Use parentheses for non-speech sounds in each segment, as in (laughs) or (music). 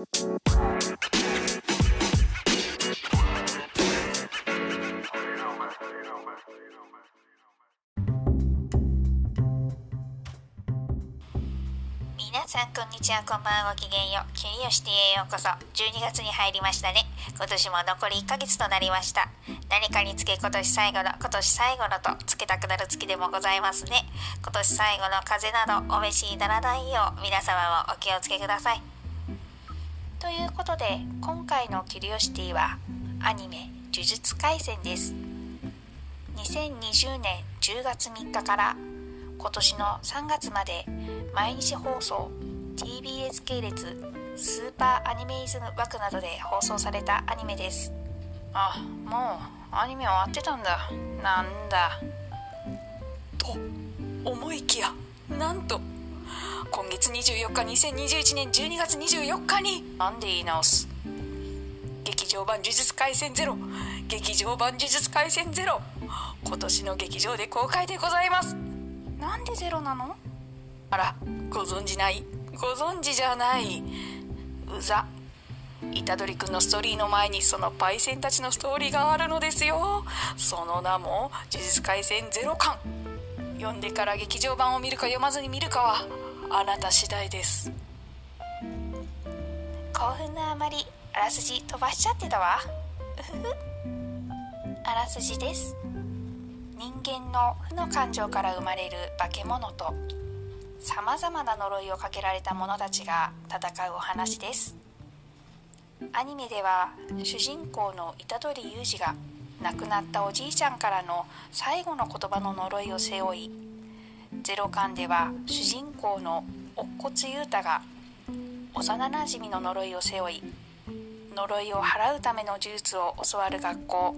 皆さんこんにちは。こんばんは。ごきげんよう。キュリオシティへようこそ。12月に入りましたね。今年も残り1ヶ月となりました。何かにつけ今年最後の今年最後のとつけたくなる月でもございますね。今年最後の風邪などお召しにならないよう皆様もお気をつけください。ということで今回のキュリオシティはアニメ呪術廻戦です。2020年10月3日から今年の3月まで毎日放送 TBS 系列スーパーアニメイズム枠などで放送されたアニメです。あもうアニメ終わってたんだ。なんだ。と思いきやなんと今月24日2021年12月24日になんで言い直す。劇場版呪術廻戦ゼロ。劇場版呪術廻戦ゼロ。今年の劇場で公開でございます。なんでゼロなの？あらご存じない？ご存知じゃない？うざ。虎杖君のストーリーの前にそのパイセンたちのストーリーがあるのですよ。その名も「呪術廻戦ゼロ巻」読んでから劇場版を見るか読まずに見るかはあなた次第です。興奮のあまりあらすじ飛ばしちゃってたわ。(laughs) あらすじです。人間の負の感情から生まれる化け物とさまざまな呪いをかけられた者たちが戦うお話です。アニメでは主人公の虎杖裕二が亡くなったおじいちゃんからの最後の言葉の呪いを背負いゼロ巻では主人公の乙骨雄太が幼なじみの呪いを背負い呪いを払うための呪術を教わる学校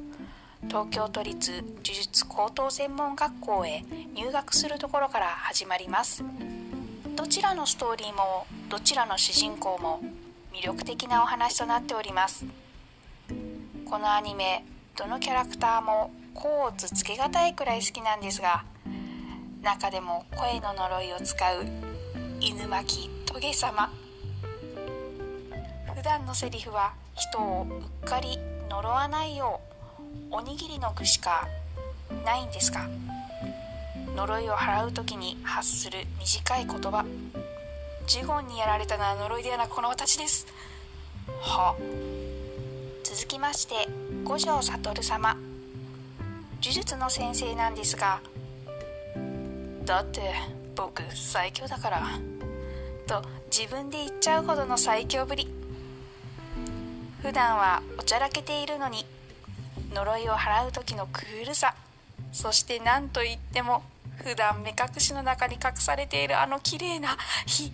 東京都立呪術高等専門学校へ入学するところから始まります。どちらのストーリーもどちらの主人公も魅力的なお話となっております。このアニメどのキャラクターも甲乙つけがたいくらい好きなんですが中でも声の呪いを使う犬巻棘様。普段のセリフは人をうっかり呪わないようおにぎりの具しかないんですか呪いを払う時に発する短い言葉。ジュゴンにやられたのは呪いではなくこの私です。は。続きまして五条悟様。呪術の先生なんですがだって僕最強だから。と自分で言っちゃうほどの最強ぶり。普段はおちゃらけているのに呪いを払う時のクールさ。そして何といっても普段目隠しの中に隠されているあの綺麗な瞳。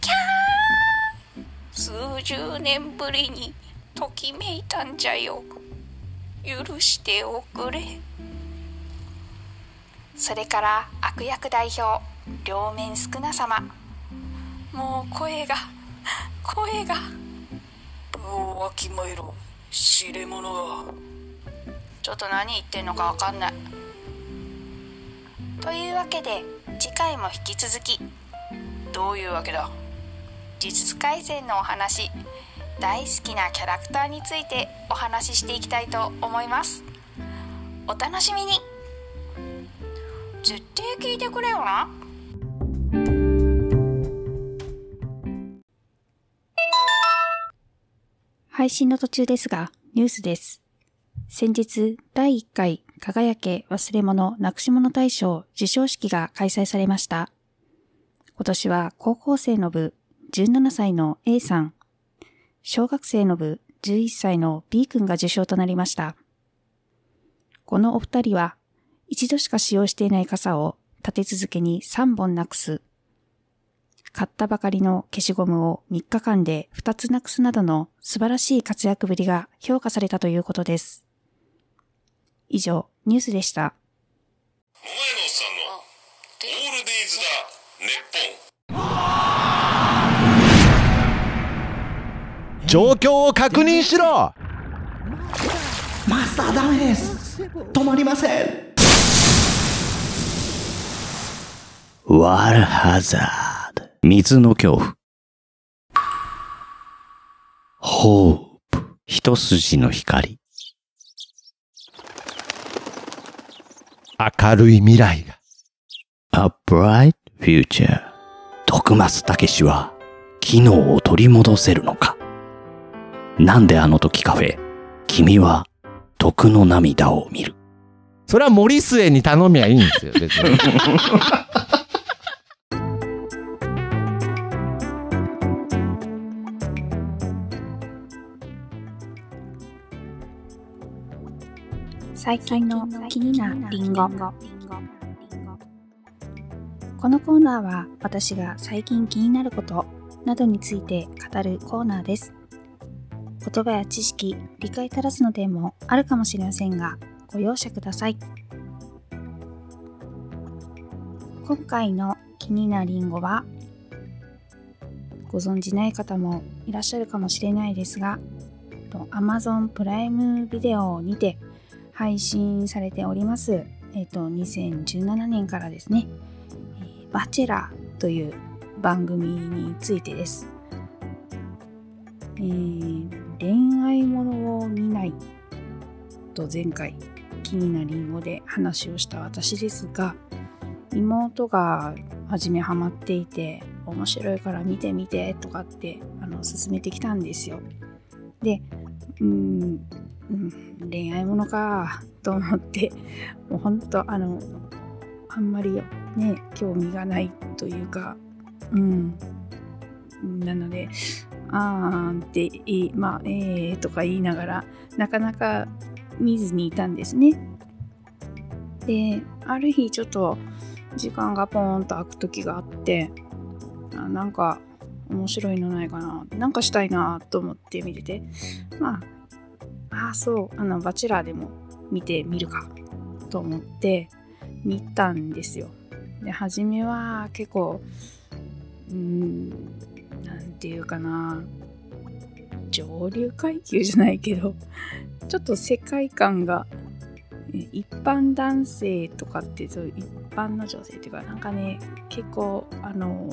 キャー数十年ぶりにときめいたんじゃよ。許しておくれ。それから悪役代表両面少な様。もう声が声が。ブオワキマイロ知れ者が。ちょっと何言ってんのかわかんない。というわけで次回も引き続きどういうわけだ？呪術廻戦のお話大好きなキャラクターについてお話ししていきたいと思います。お楽しみに絶対聞いてくれよな配信の途中ですが、ニュースです。先日、第1回輝け忘れ物なくし物大賞授賞式が開催されました。今年は高校生の部17歳の A さん、小学生の部11歳の B 君が受賞となりました。このお二人は、一度しか使用していない傘を立て続けに3本なくす、買ったばかりの消しゴムを3日間で2つなくすなどの素晴らしい活躍ぶりが評価されたということです。以上、ニュースでした。桃屋のおっさんのオールデイズだネッポン。状況を確認しろ。マスターダメです。止まりませんワールハザード。水の恐怖。hope 一筋の光。明るい未来が。A bright future 徳松たけしは機能を取り戻せるのかなんであの時カフェ君は徳の涙を見るそれは森末に頼みゃいいんですよ、別に。(laughs) 最近の気になるリンゴ。このコーナーは私が最近気になることなどについて語るコーナーです。言葉や知識、理解足らずの点もあるかもしれませんが、ご容赦ください。今回の気になるリンゴは、ご存じない方もいらっしゃるかもしれないですが、Amazon プライムビデオにて配信されております、えっ、と、2017年からですね、えバチェラーという番組についてです。えー恋愛ものを見ないと前回気になりんごで話をした私ですが、妹が初めハマっていて面白いから見てみてとかってあの勧めてきたんですよ。で、うん、うん、恋愛ものかと思って (laughs) もうほんとあのあんまりね興味がないというかうん。なのであーっていいまあえーとか言いながらなかなか見ずにいたんですね。である日ちょっと時間がポーンと空く時があってあなんか面白いのないかななんかしたいなと思って見ててまあああそう。あのバチェラーでも見てみるかと思って見たんですよ。で初めは結構うんなんていうかな上流階級じゃないけどちょっと世界観が一般男性とかってそういう一般の女性っていうかなんかね結構あの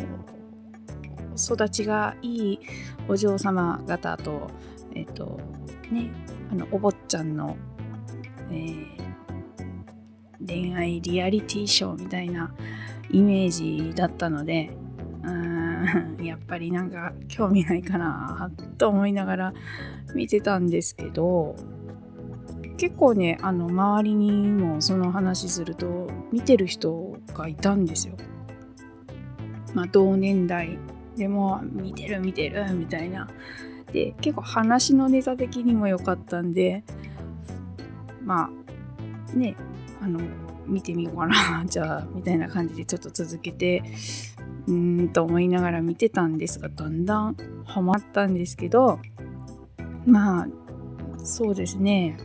育ちがいいお嬢様方とえっ、とねあのお坊ちゃんの、えー恋愛リアリティショーみたいなイメージだったのでうーん (laughs) やっぱりなんか興味ないかなと思いながら見てたんですけど結構ねあの周りにもその話すると見てる人がいたんですよ。まあ同年代でも見てる見てるみたいな。で結構話のネタ的にも良かったんでまあねあの見てみようかなじゃあみたいな感じでちょっと続けてうーんと思いながら見てたんですがだんだんハマったんですけどまあそうですね。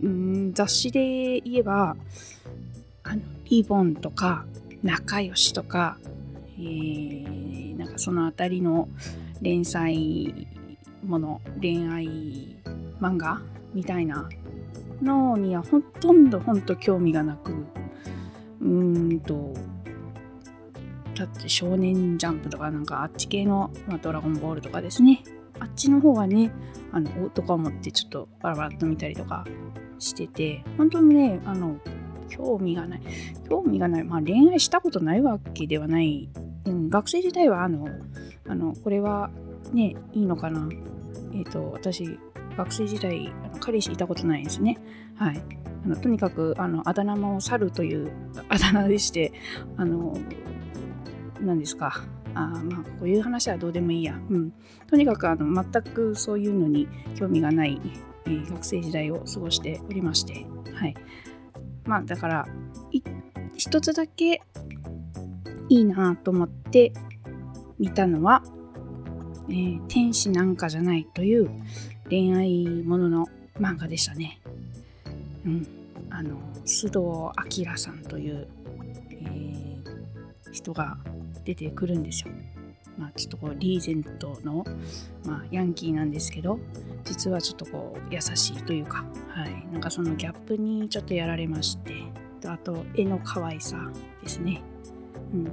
うん雑誌で言えばあのリボンとか仲良しとか、えーなんかそのあたりの連載もの恋愛漫画みたいなのにはほとんどほんと興味がなくうーんとだって少年ジャンプとかなんかあっち系の、まあ、ドラゴンボールとかですね。あっちの方はねあのおとか思ってちょっとバラバラっと見たりとかしてて本当にねあの興味がない興味がないまあ恋愛したことないわけではない、うん、学生時代はあのあのこれはねいいのかな？えっ、と私学生時代あの彼氏いたことないですね。はい。あのとにかくあのあだ名も猿というあだ名でしてあの何ですか？あーまあこういう話はどうでもいいや、うん、とにかくあの全くそういうのに興味がない、えー学生時代を過ごしておりまして。はい。まあだから一つだけいいなと思って見たのは、えー天使なんかじゃないという恋愛ものの漫画でしたね。うん。あの、須藤明さんという、えー人が出てくるんですよ。まあちょっとこう、リーゼントの、まあヤンキーなんですけど、実はちょっとこう、優しいというか、はい。なんかそのギャップにちょっとやられまして、あと、絵の可愛さですね。うん。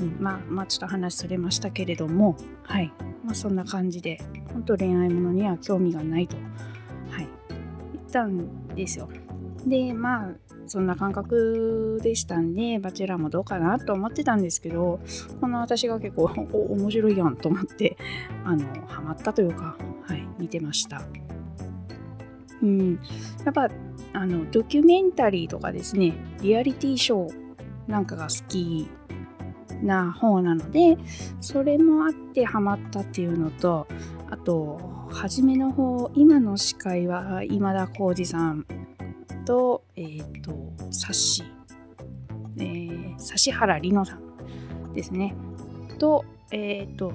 うん、まあまあちょっと話それましたけれども、はい。まあ、そんな感じで、本当恋愛ものには興味がないと、はい、言ったんですよ。で、まあ、そんな感覚でしたんで、バチェラーもどうかなと思ってたんですけど、この私が結構、お面白いやんと思って、あの、ハマったというか、はい、見てました。うん、やっぱ、あの、ドキュメンタリーとかですね、リアリティショーなんかが好きな方なので、それもあってハマったっていうのと、あと、初めの方、今の司会は今田耕司さんと、えっ、ー、と、サッシ、えー、指原莉乃さんですね。と、えっ、ー、と、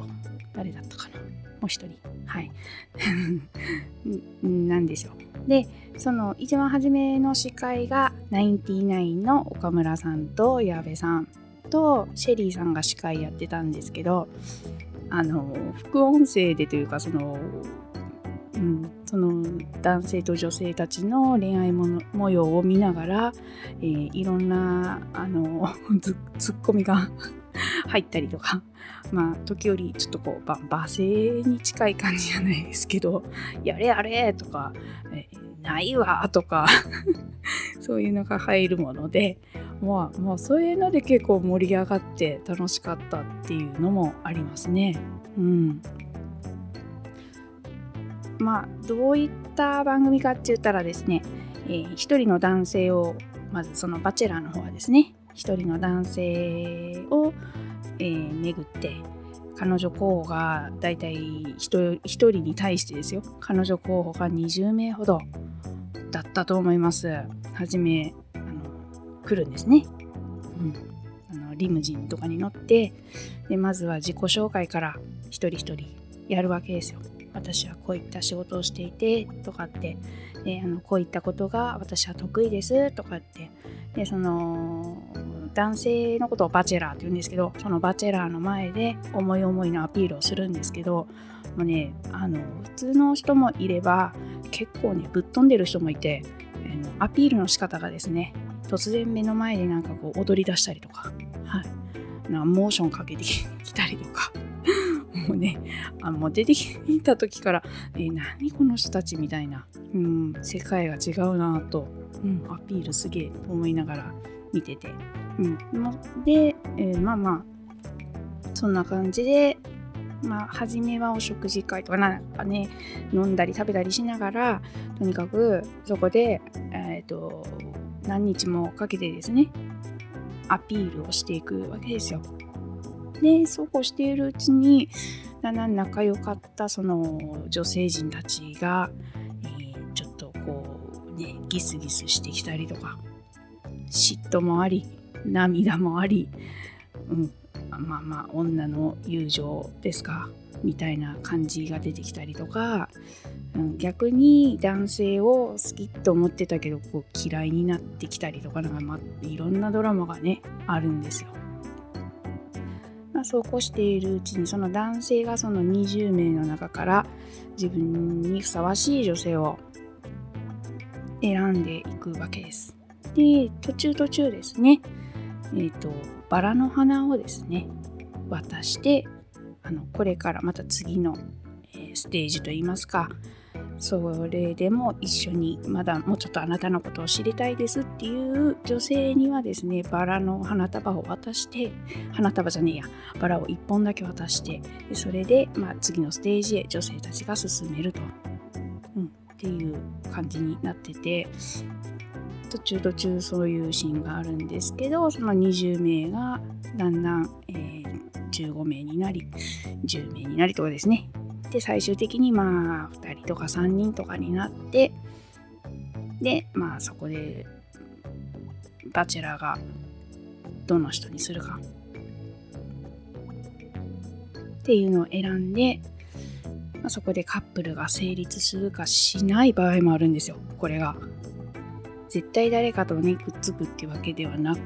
誰だったかなもう一人。はい。(laughs) なんですよ。で、その一番初めの司会が、ナインティナインの岡村さんと矢部さんとシェリーさんが司会やってたんですけど、あの、副音声でというか、その、うん、その男性と女性たちの恋愛もの模様を見ながら、えー、いろんなあの (laughs) ツッコミが (laughs) 入ったりとか、まあ、時折ちょっとこう、罵声に近い感じじゃないですけど、やれやれとか、えー、ないわとかそういうのが入るもので、まあ、もうそういうので結構盛り上がって楽しかったっていうのもありますね。うん。まあ、どういった番組かって言ったらですね、えー、一人の男性を、まずそのバチェラーの方はですね、一人の男性を、えー、巡って、彼女候補がだいたい一人に対してですよ、彼女候補が20名ほどだったと思います。はじめ、あの来るんですね。うん、あのリムジンとかに乗ってで、まずは自己紹介から一人一人やるわけですよ。私はこういった仕事をしていてとかって、であのこういったことが私は得意ですとかってでその男性のことをバチェラーって言うんですけどそのバチェラーの前で思い思いのアピールをするんですけどもうねあの普通の人もいれば結構ねぶっ飛んでる人もいてアピールの仕方がですね突然目の前でなんかこう踊り出したりとか、はい、なモーションかけてきたりとか (laughs) もうね、あもう出てきた時から、えー、何この人たちみたいな、うん、世界が違うなと、うん、アピールすげえ思いながら見てて。うん、で、えー、まあまあ、そんな感じで、まあ、初めはお食事会とかなんかね、飲んだり食べたりしながら、とにかくそこで、えっ、ー、と、何日もかけてですね、アピールをしていくわけですよ。でそうこうしているうちにだんだん仲良かったその女性陣たちが、えー、ちょっとこうねギスギスしてきたりとか嫉妬もあり涙もあり、うん、まあまあ女の友情ですかみたいな感じが出てきたりとか、うん、逆に男性を好きと思ってたけどこう嫌いになってきたりとかなんか、ま、いろんなドラマがねあるんですよ。まそうこうしているうちにその男性がその20名の中から自分にふさわしい女性を選んでいくわけです。で、途中途中ですね、え、ー、と、バラの花をですね、渡して、あの、これからまた次の、えー、ステージといいますか、それでも一緒にまだもうちょっとあなたのことを知りたいですっていう女性にはですねバラの花束を渡して花束じゃねえやバラを1本だけ渡してでそれで、まあ、次のステージへ女性たちが進めると、うん、っていう感じになってて途中途中そういうシーンがあるんですけどその20名がだんだん、えー、15名になり10名になりとかですね。で最終的にまあ2人とか3人とかになってでまあそこでバチェラーがどの人にするか。っていうのを選んで、まあ、そこでカップルが成立するかしない場合もあるんですよこれが。絶対誰かとねくっつくってわけではなく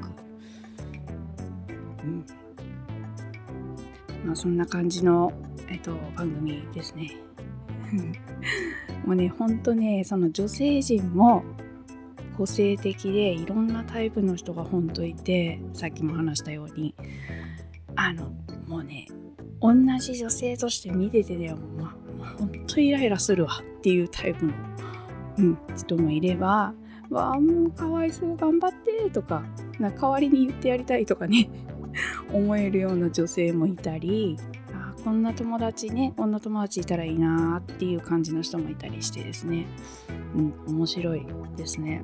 うんまあそんな感じのえっと、番組ですね。(laughs) もうね、ほんとね、その女性陣も個性的でいろんなタイプの人がほんといて、さっきも話したように、あの、もうね、同じ女性として見ててでも、まあ、まあ、本当イライラするわっていうタイプの、うん、人もいれば、わあ、もうかわいそう、頑張ってとか、な代わりに言ってやりたいとかね、(laughs) 思えるような女性もいたり、あこんな友達ね、女友達いたらいいなっていう感じの人もいたりしてですね、うん、面白いですね。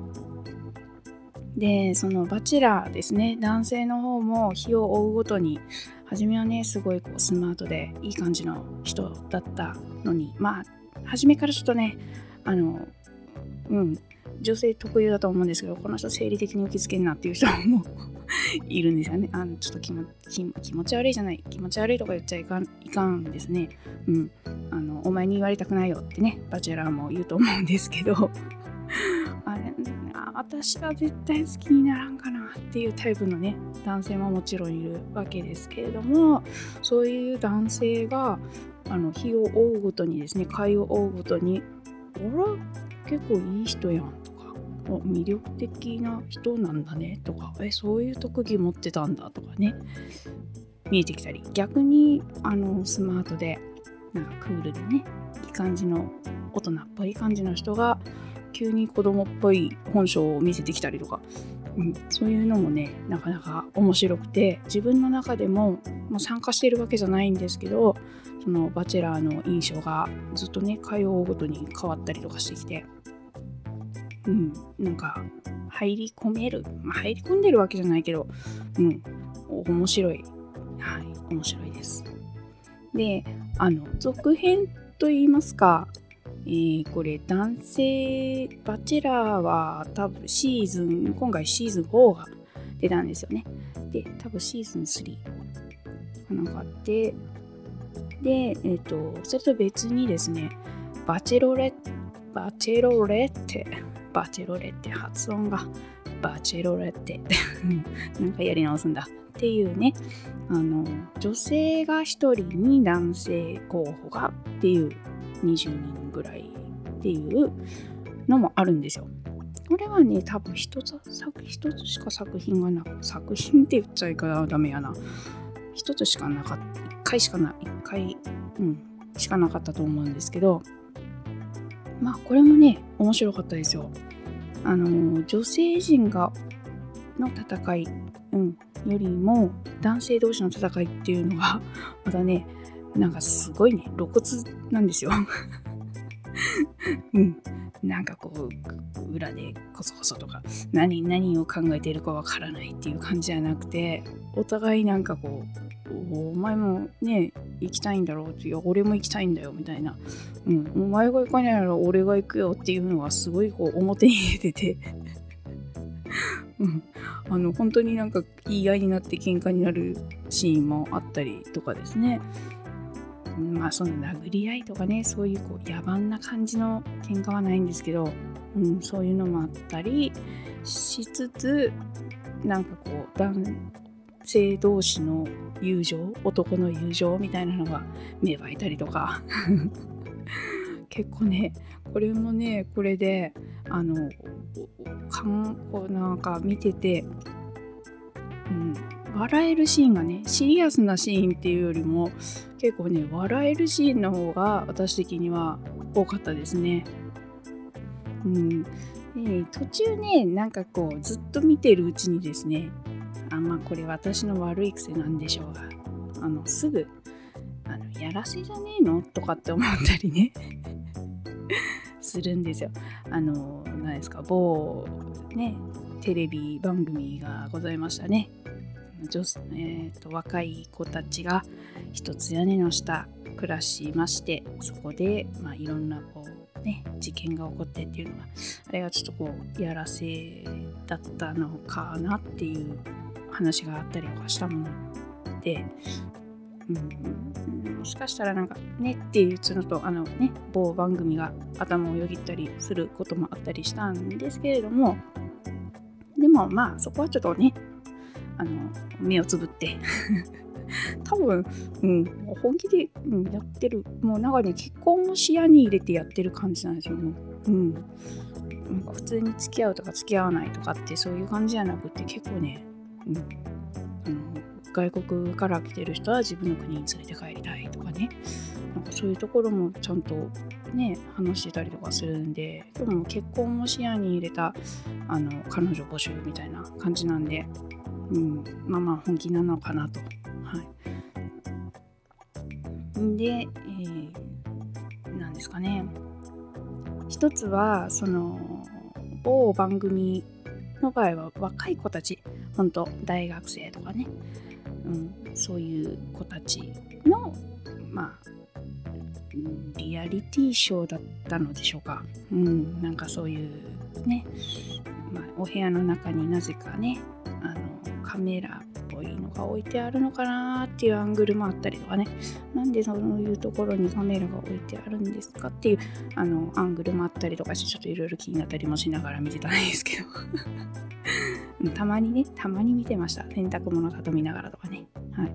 で、そのバチェラーですね、男性の方も日を追うごとに、初めはね、すごいこうスマートでいい感じの人だったのに、まあ、初めからちょっとね、あの、うん、女性特有だと思うんですけど、この人生理的に受け付けんなっていう人も (laughs) いるんですよね。あのちょっと気も気持ち悪いじゃない、気持ち悪いとか言っちゃいかんいかんですね。うん。あの、お前に言われたくないよってね、バチェラーも言うと思うんですけど、(laughs) あれあ私は絶対好きにならんかなっていうタイプのね男性ももちろんいるわけですけれどもそういう男性があの日を追うごとにですね回を追うごとに「あら結構いい人やん」とか「お魅力的な人なんだね」とか「えそういう特技持ってたんだ」とかね。見えてきたり。逆にあのスマートでなんかクールでねいい感じの大人っぽい感じの人が急に子供っぽい本性を見せてきたりとか、うん、そういうのもねなかなか面白くて自分の中でも、まあ、参加してるわけじゃないんですけどそのバチェラーの印象がずっとね通うごとに変わったりとかしてきて、うん、なんか入り込める、まあ、入り込んでるわけじゃないけど、うん、面白い。はい面白いです。であの続編といいますかえー、これ男性バチェラーは多分シーズン今回シーズン4が出たんですよね。で多分シーズン3かなんかあって。でえっ、ー、とそれと別にですねバチェロレッバチェロレッテバチェロレッテ発音がバチェロレッテ (laughs) なんかやり直すんだっていうねあの女性が1人に男性候補がっていう20人ぐらいっていうのもあるんですよ。これはね、多分一つ一つしか作品がなく作品って言っちゃいからダメやな。一つしかなかった。一回しかな、一回、うん、しかなかったと思うんですけど、まあこれもね、面白かったですよ。あの、女性陣がの戦い、うん、よりも男性同士の戦いっていうのが、(laughs) またね、なんかすごいね、露骨なんですよ。(laughs) うん。なんかこう、裏でこそこそとか、何、何を考えているかわからないっていう感じじゃなくて、お互いなんかこう、お前もね、行きたいんだろうって、いや、俺も行きたいんだよみたいな、うん、お前が行かないなら俺が行くよっていうのがすごいこう表に出て。て、うん、あの、本当になんか言い合いになって喧嘩になるシーンもあったりとかですね。まあその殴り合いとかねそういうこう野蛮な感じの喧嘩はないんですけど、うん、そういうのもあったりしつつなんかこう男性同士の友情男の友情みたいなのが芽生えたりとか (laughs) 結構ねこれもねこれであのかんこうなんか見てて、うん、笑えるシーンがねシリアスなシーンっていうよりも結構ね笑えるシーンの方が私的には多かったですね。うん、で途中ねなんかこうずっと見てるうちにですねあまあこれ私の悪い癖なんでしょうがあのすぐあのやらせじゃねえの？とかって思ったりね (laughs) するんですよ。あの何ですか某ねテレビ番組がございましたね。女えーと、若い子たちが一つ屋根の下暮らしましてそこで、まあ、いろんなこう、ね、事件が起こってっていうのがあれはちょっとこうやらせだったのかなっていう話があったりとかしたもので、うん、もしかしたらなんかねっていうのとあのね某番組が頭をよぎったりすることもあったりしたんですけれどもでもまあそこはちょっとねあの目をつぶって (laughs) 多分、うん、本気で、うん、やってる。もうなんかね結婚を視野に入れてやってる感じなんですよもう、うん、なんか普通に付き合うとか付き合わないとかってそういう感じじゃなくて結構ね、うん、外国から来てる人は自分の国に連れて帰りたいとかね。なんかそういうところもちゃんとね話してたりとかするんででも結婚も視野に入れたあの彼女募集みたいな感じなんで、うん、まあまあ本気なのかなと。で、えー、なんですかね一つはその某番組の場合は若い子たち本当大学生とかね、うん、そういう子たちのまあリアリティショーだったのでしょうか。うん、なんかそういうね、まあ、お部屋の中になぜかね、あのカメラが置いてあるのかなっていうアングルもあったりとかね、なんでそういうところにカメラが置いてあるんですかっていうあのアングルもあったりとかして、ちょっといろいろ気になったりもしながら見てたんですけど。(laughs) たまにね、たまに見てました。洗濯物たと見ながらとかね。はい。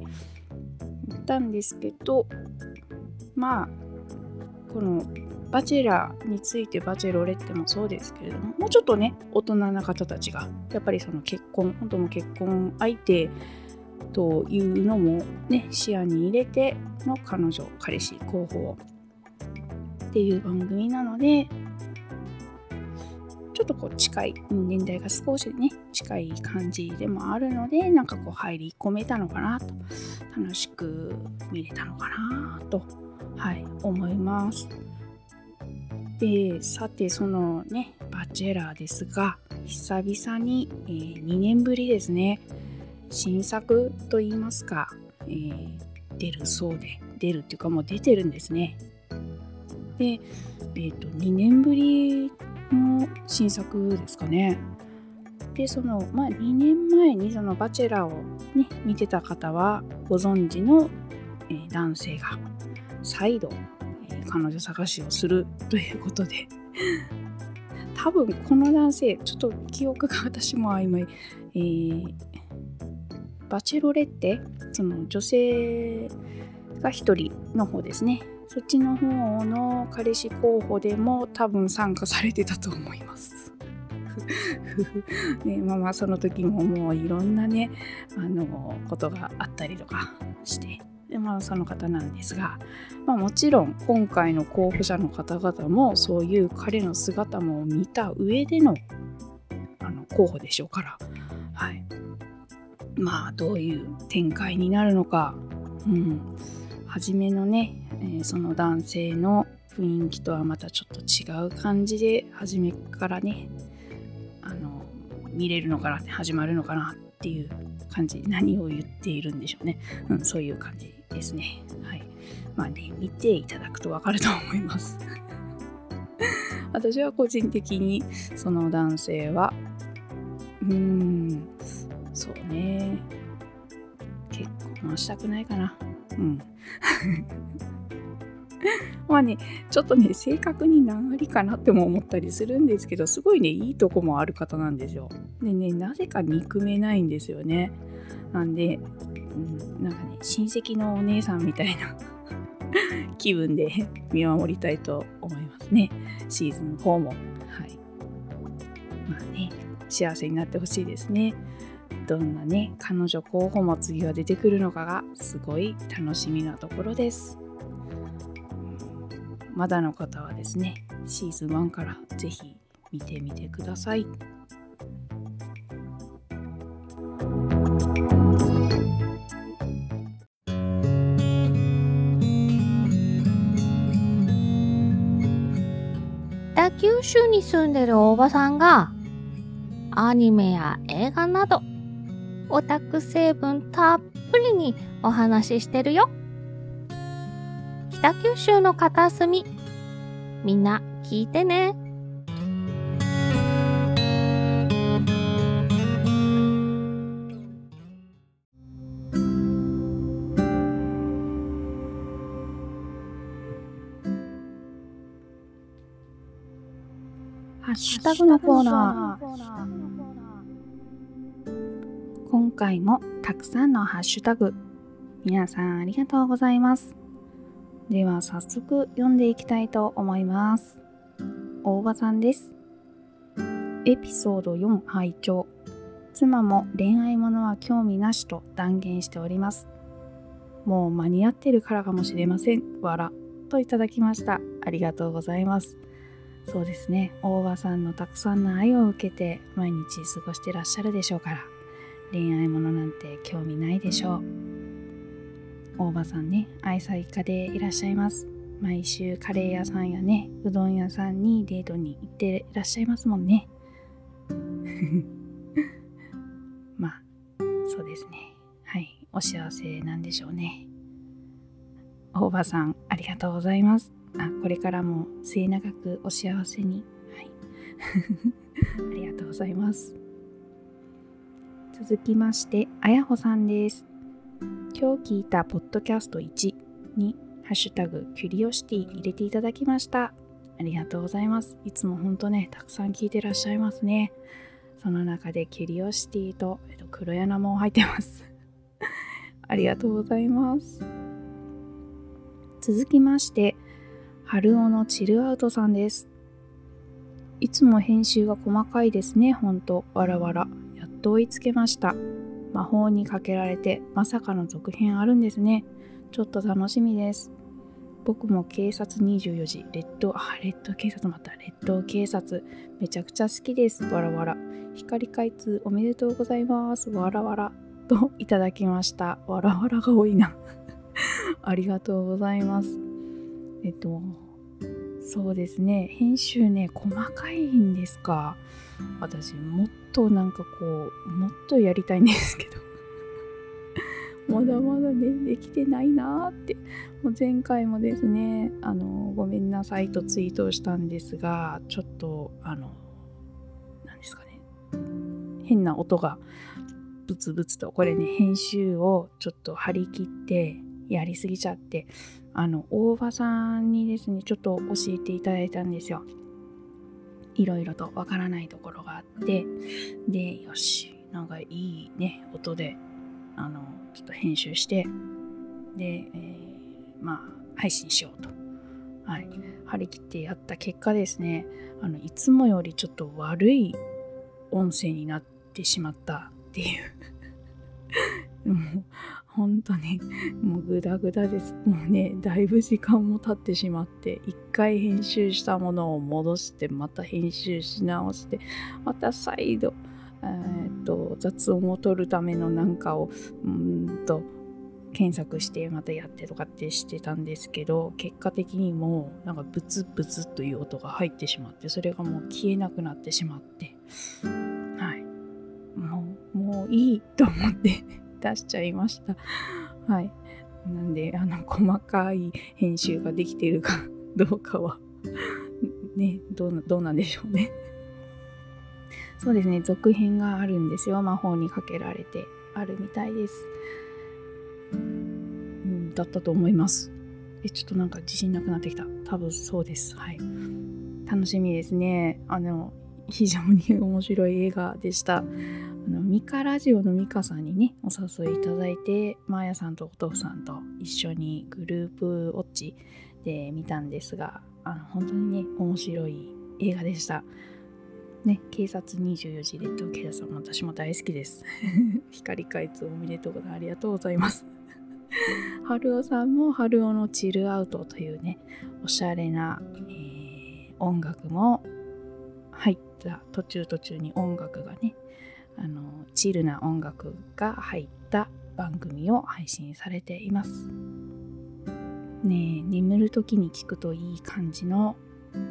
見たんですけど、まあ、このバチェラーについてバチェロレッテもそうですけれどももうちょっとね大人な方たちがやっぱりその結婚本当の結婚相手というのもね視野に入れての彼女彼氏候補っていう番組なのでちょっとこう近い年代が少しね近い感じでもあるのでなんかこう入り込めたのかなと楽しく見れたのかなとはい思います。でさてそのねバチェラーですが久々に、えー、2年ぶりですね新作と言いますか、えー、出るそうで出るっていうかもう出てるんですね。で、えーと、2年ぶりの新作ですかね。でそのまあ2年前にそのバチェラーをね見てた方はご存知の、えー、男性が再度え彼女探しをするということで。多分この男性ちょっと記憶が私も曖昧、えー、バチェロレッテ？その女性が1人の方ですね。そっちの方の彼氏候補でも多分参加されてたと思います。(laughs) ね、まあまあその時ももういろんなねあのことがあったりとかして。でまあその方なんですが、まあ、もちろん今回の候補者の方々もそういう彼の姿も見た上でのあの候補でしょうから、はい、まあどういう展開になるのか、うん、初めのね、えー、その男性の雰囲気とはまたちょっと違う感じで初めからねあの見れるのかなって始まるのかなっていう感じ何を言っているんでしょうね、うん、そういう感じですね。はい。まあね、見ていただくとわかると思います。(laughs) 私は個人的にその男性は、うーん、そうね。結婚はしたくないかな。うん。(laughs) まあね、ちょっとね、正確に何割かなっても思ったりするんですけど、すごいね、いいとこもある方なんですよ。でね、なぜか憎めないんですよね。なんで、うん、なんかね親戚のお姉さんみたいな (laughs) 気分で (laughs) 見守りたいと思いますねシーズン4もはいまあね幸せになってほしいですねどんなね彼女候補も次は出てくるのかがすごい楽しみなところですまだの方はですねシーズン1からぜひ見てみてください。北九州に住んでるおばさんがアニメや映画などオタク成分たっぷりにお話ししてるよ北九州の片隅みんな聞いてねハッシュタグのコーナー。今回もたくさんのハッシュタグ。皆さんありがとうございます。では早速読んでいきたいと思います。大場さんです。エピソード4拝聴妻も恋愛ものは興味なしと断言しております。もう間に合ってるからかもしれません。わら。といただきました。ありがとうございます。そうですね。大場さんのたくさんの愛を受けて毎日過ごしてらっしゃるでしょうから、恋愛ものなんて興味ないでしょう。大場さんね、愛妻家でいらっしゃいます。毎週カレー屋さんやね、うどん屋さんにデートに行っていらっしゃいますもんね。(laughs) まあ、そうですね。はい、お幸せなんでしょうね。大場さん、ありがとうございます。あ、これからも末永くお幸せに。はい。(laughs) ありがとうございます。続きまして、あやほさんです。今日聞いたポッドキャスト1に、ハッシュタグ、キュリオシティ入れていただきました。ありがとうございます。いつも本当ね、たくさん聞いてらっしゃいますね。その中でキュリオシティと、えっと、黒柳も入ってます。(laughs) ありがとうございます。続きまして、春尾のチルアウトさんです。いつも編集が細かいですね、ほんと。わらわら。と追いつけました。魔法にかけられて、まさかの続編あるんですね。ちょっと楽しみです。僕も警察24時、レッド、あ、レッド警察また、レッド警察、めちゃくちゃ好きです。わらわら。光開通おめでとうございます。わらわら。といただきました。わらわらが多いな。ありがとうございます。えっと、そうですね。編集ね、細かいんですか。私、もっとなんかこう、もっとやりたいんですけど。まだまだね、できてないなーって。もう前回もですね、あの、ごめんなさいとツイートをしたんですが、ちょっと、あの、何ですかね。変な音がブツブツと、これね、編集をちょっと張り切ってやりすぎちゃって、あの、大場さんにですね、ちょっと教えていただいたんですよ。いろいろとわからないところがあって、で、よし、なんかいいね、音で、あの、ちょっと編集して、で、えーまあ、配信しようと。はい。張り切ってやった結果ですね、あの、いつもよりちょっと悪い音声になってしまったっていう。もう、本当に、(laughs) もうグダグダです。もうね、だいぶ時間も経ってしまって、一回編集したものを戻して、また編集し直して、また再度、えーっと、雑音を取るためのなんかを、うんと、検索してまたやってとかってしてたんですけど結果的にもうなんかブツブツという音が入ってしまってそれがもう消えなくなってしまって。はい。もうもういいと思って。出しちゃいましたはいなんであの細かい編集ができてるか (laughs) どうかはねどうどうなんでしょうねそうですね続編があるんですよ魔法にかけられてあるみたいですうんだったと思います。え、ちょっとなんか自信なくなってきた。多分そうです。はい。楽しみですね。あの、非常に面白い映画でした。あの、ミカラジオのミカさんにね、お誘いいただいて、マーヤさんとお父さんと一緒にグループウォッチで見たんですが、あの、本当にね、面白い映画でした。ね、警察24時レッド警察も私も大好きです。(laughs) 光開通おめでとうございます。ありがとうございます。春尾さんも春尾のチルアウトというね、おしゃれな、えー音楽も入った、途中途中に音楽がね、あの、チルな音楽が入った番組を配信されています。ねえ、眠る時に聞くといい感じの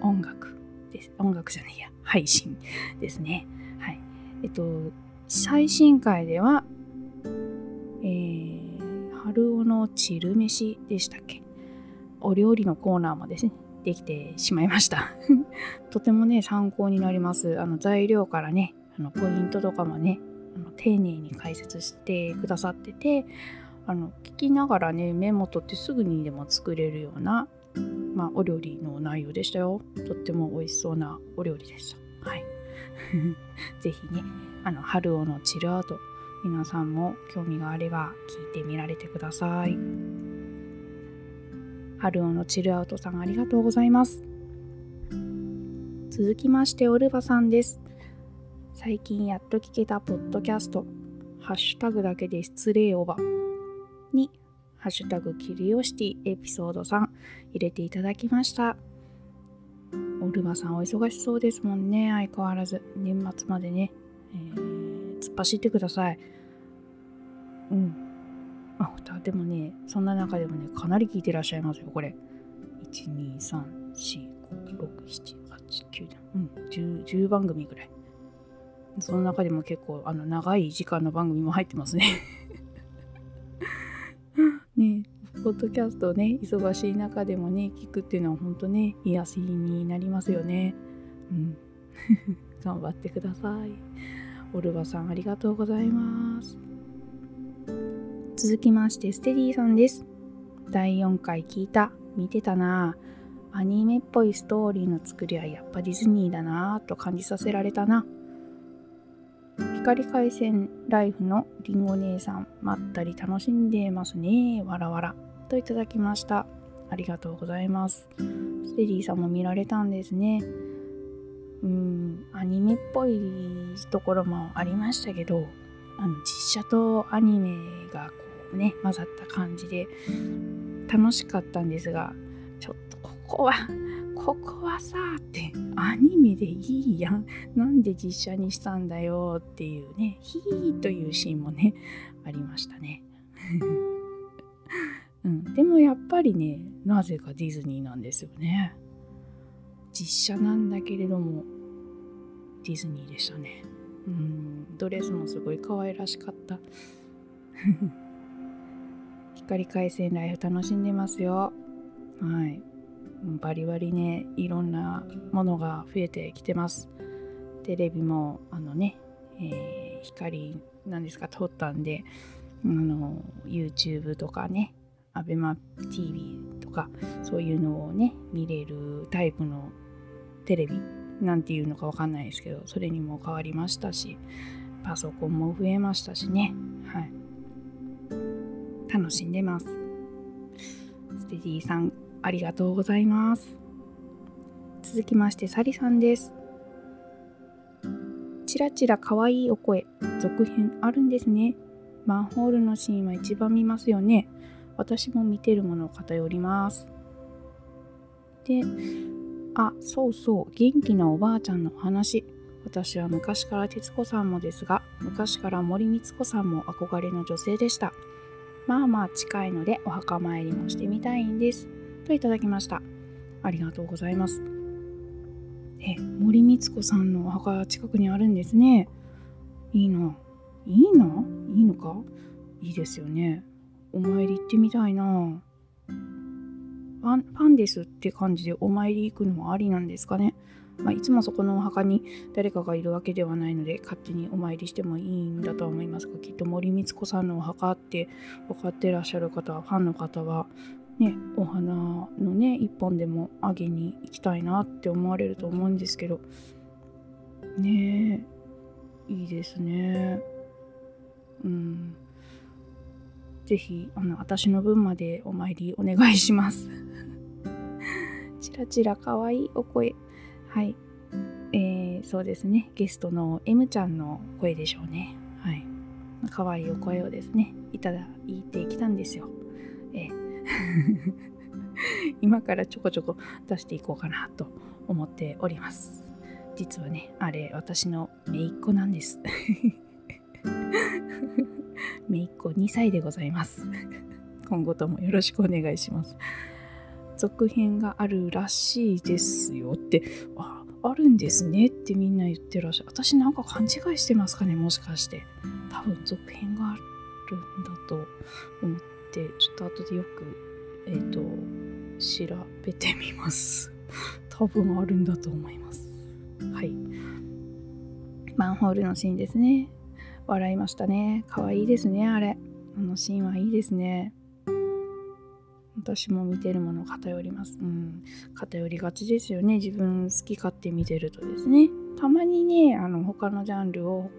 音楽です。音楽じゃないや、配信ですね。はい。えっと、最新回では、えー、春尾のチル飯でしたっけ？お料理のコーナーもですね、できてしまいました。(laughs) とてもね、参考になります。あの、材料からね、あの、ポイントとかもね、あの丁寧に解説してくださってて、あの、聞きながらね、メモ取ってすぐにでも作れるような、まあ、お料理の内容でしたよ。とっても美味しそうなお料理でした。はい。(laughs) ぜひね、あの、春尾のチルアウト、皆さんも興味があれば聞いてみられてください。春尾のチルアウトさんありがとうございます。続きまして、オルバさんです。最近やっと聞けたポッドキャスト、ハッシュタグだけで失礼おばに、ハッシュタグキュリオシティエピソード3入れていただきました。オルバさんお忙しそうですもんね、相変わらず。年末までね、えー突っ走ってください。うん。あ、でもね、そんな中でもね、かなり聞いてらっしゃいますよ、これ。1、2、3、4、5、6、7、8、9、うん、10, 10番組ぐらい。その中でも結構、あの、長い時間の番組も入ってますね。(laughs) ねポッドキャストね、忙しい中でもね、聞くっていうのは本当ね、癒しになりますよね。うん。(laughs) 頑張ってください。オルバさんありがとうございます。続きまして、ステディさんです。第4回聞いた、見てたなアニメっぽいストーリーの作りはやっぱディズニーだなぁと感じさせられたな。光回線ライフのりんご姉さん、まったり楽しんでますね。わらわら。といただきました。ありがとうございます。ステディさんも見られたんですね。うん、アニメっぽいところもありましたけど、あの実写とアニメがこうね、混ざった感じで楽しかったんですが、ちょっとここは、ここはさってアニメでいいやん。なんで実写にしたんだよっていうね、ヒーというシーンもね、ありましたね。(laughs) うん、でもやっぱりね、なぜかディズニーなんですよね。実写なんだけれども、ディズニーでしたね。うん、ドレスもすごい可愛らしかった。(laughs) 光回線ライフ楽しんでますよ。はい。バリバリね、いろんなものが増えてきてます。テレビも、あのね、えー光なんですか、通ったんで、あの、YouTube とかね、ABEMATV とか、そういうのをね、見れるタイプのテレビなんていうのかわかんないですけど、それにも変わりましたし、パソコンも増えましたしね、はい。楽しんでます。ステディさん、ありがとうございます。続きまして、サリさんです。ちらちら可愛いお声、続編あるんですね。マンホールのシーンは一番見ますよね。私も見てるものを偏ります。で、あ、そうそう、元気なおばあちゃんのお話。私は昔から徹子さんもですが、昔から森光子さんも憧れの女性でした。まあまあ近いのでお墓参りもしてみたいんです。といただきました。ありがとうございます。え、森光子さんのお墓近くにあるんですね。いいな。いいな？いいのか？いいですよね。お参り行ってみたいな。ファンファンですって感じでお参り行くのはありなんですかね。まあ、いつもそこのお墓に誰かがいるわけではないので勝手にお参りしてもいいんだと思いますがきっと森光子さんのお墓って分かってらっしゃる方はファンの方はねお花のね一本でもあげに行きたいなって思われると思うんですけどねえいいですねうんぜひあの私の分までお参りお願いします (laughs) チラチラ可愛いお声はい。えー、そうですね。ゲストの M ちゃんの声でしょうね。はい。可愛いお声をですね、いただいてきたんですよ。(laughs) 今からちょこちょこ出していこうかなと思っております。実はね、あれ、私の姪っ子なんです。(laughs) 姪っ子2歳でございます。今後ともよろしくお願いします。続編があるらしいですよって、あ、あるんですねってみんな言ってらっしゃる。私なんか勘違いしてますかね、もしかして。多分続編があるんだと思って、ちょっと後でよく、えっ、と、調べてみます。(laughs) 多分あるんだと思います。はい。マンホールのシーンですね。笑いましたね。可愛いですね、あれ。あのシーンはいいですね。私も見てるもの偏ります。うん。偏りがちですよね。自分好き勝手見てるとですね。たまにね、あの、他のジャンルを、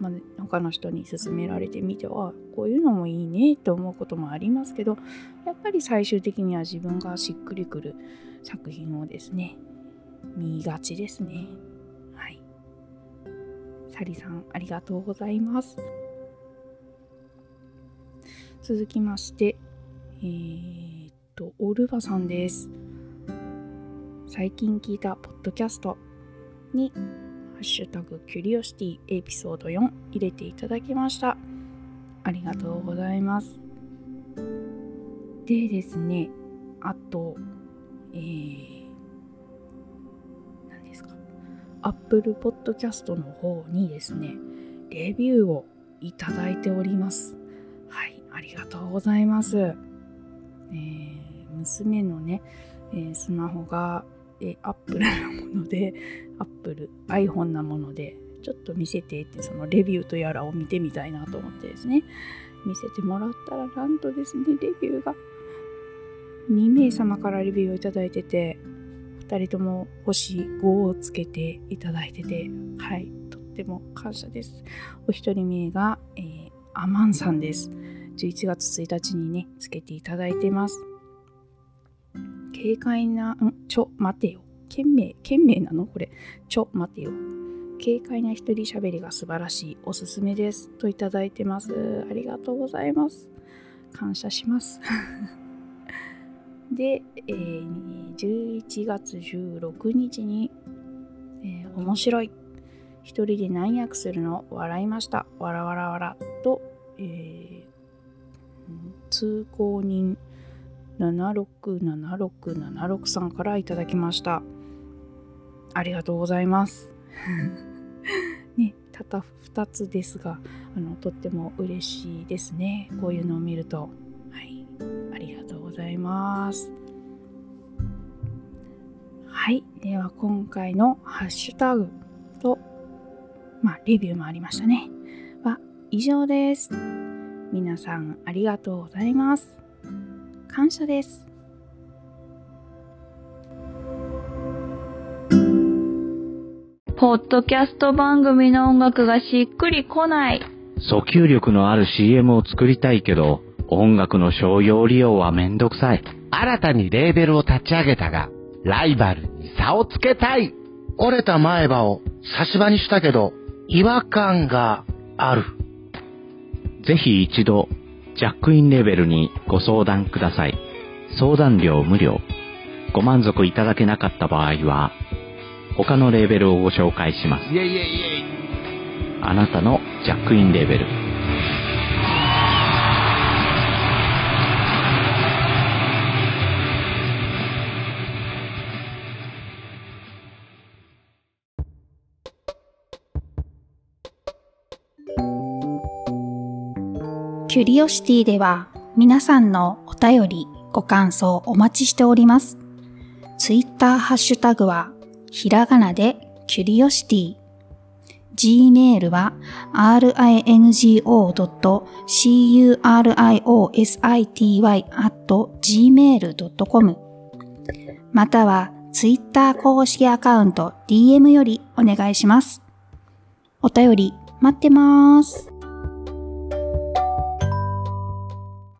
まあ、他の人に勧められてみては、こういうのもいいねと思うこともありますけど、やっぱり最終的には自分がしっくりくる作品をですね、見がちですね。はい。サリさん、ありがとうございます。続きまして、えー、っと、オルバさんです。最近聞いたポッドキャストに、ハッシュタグキュリオシティエピソード4入れていただきました。ありがとうございます。でですね、あと、えー、何ですか、Apple Podcast の方にですね、レビューをいただいております。はい、ありがとうございます。えー娘のね、えースマホが、えー、Apple なもので、Apple、iPhone なもので、ちょっと見せてって、そのレビューとやらを見てみたいなと思ってですね、見せてもらったら、なんとですね、レビューが2名様からレビューをいただいてて、2人とも星5をつけていただいてて、はい、とっても感謝です。お一人目が、えーアマンさんです。11月1日にね、つけていただいてます。軽快な、んちょ、待てよ。懸命、懸命なの？これ。ちょ、待てよ。軽快な一人喋りが素晴らしい。おすすめです。といただいてます。ありがとうございます。感謝します。(laughs) で、えー11月16日に、えー面白い。一人で何役するの？笑いました。わらわらわら。と、えー通行人767676さんからいただきました。ありがとうございます。(laughs) ね、たった2つですが、あのとっても嬉しいですね。こういうのを見ると。はい、ありがとうございます。はい、では今回のハッシュタグと、まあ、レビューもありましたね。は以上です。皆さんありがとうございます。感謝です。ポッドキャスト番組の音楽がしっくりこない。訴求力のある CM を作りたいけど、音楽の商用利用はめんどくさい。新たにレーベルを立ち上げたが、ライバルに差をつけたい。折れた前歯を差し歯にしたけど、違和感がある。ぜひ一度、ジャックインレベルにご相談ください。相談料無料。ご満足いただけなかった場合は、他のレーベルをご紹介します。イェイイェイイェイ。あなたのジャックインレベル。キュリオシティでは皆さんのお便り、ご感想お待ちしております。ツイッターハッシュタグはひらがなでキュリオシティ。gmail は ringo.curiosity.gmail.com またはツイッター公式アカウント DM よりお願いします。お便り待ってます。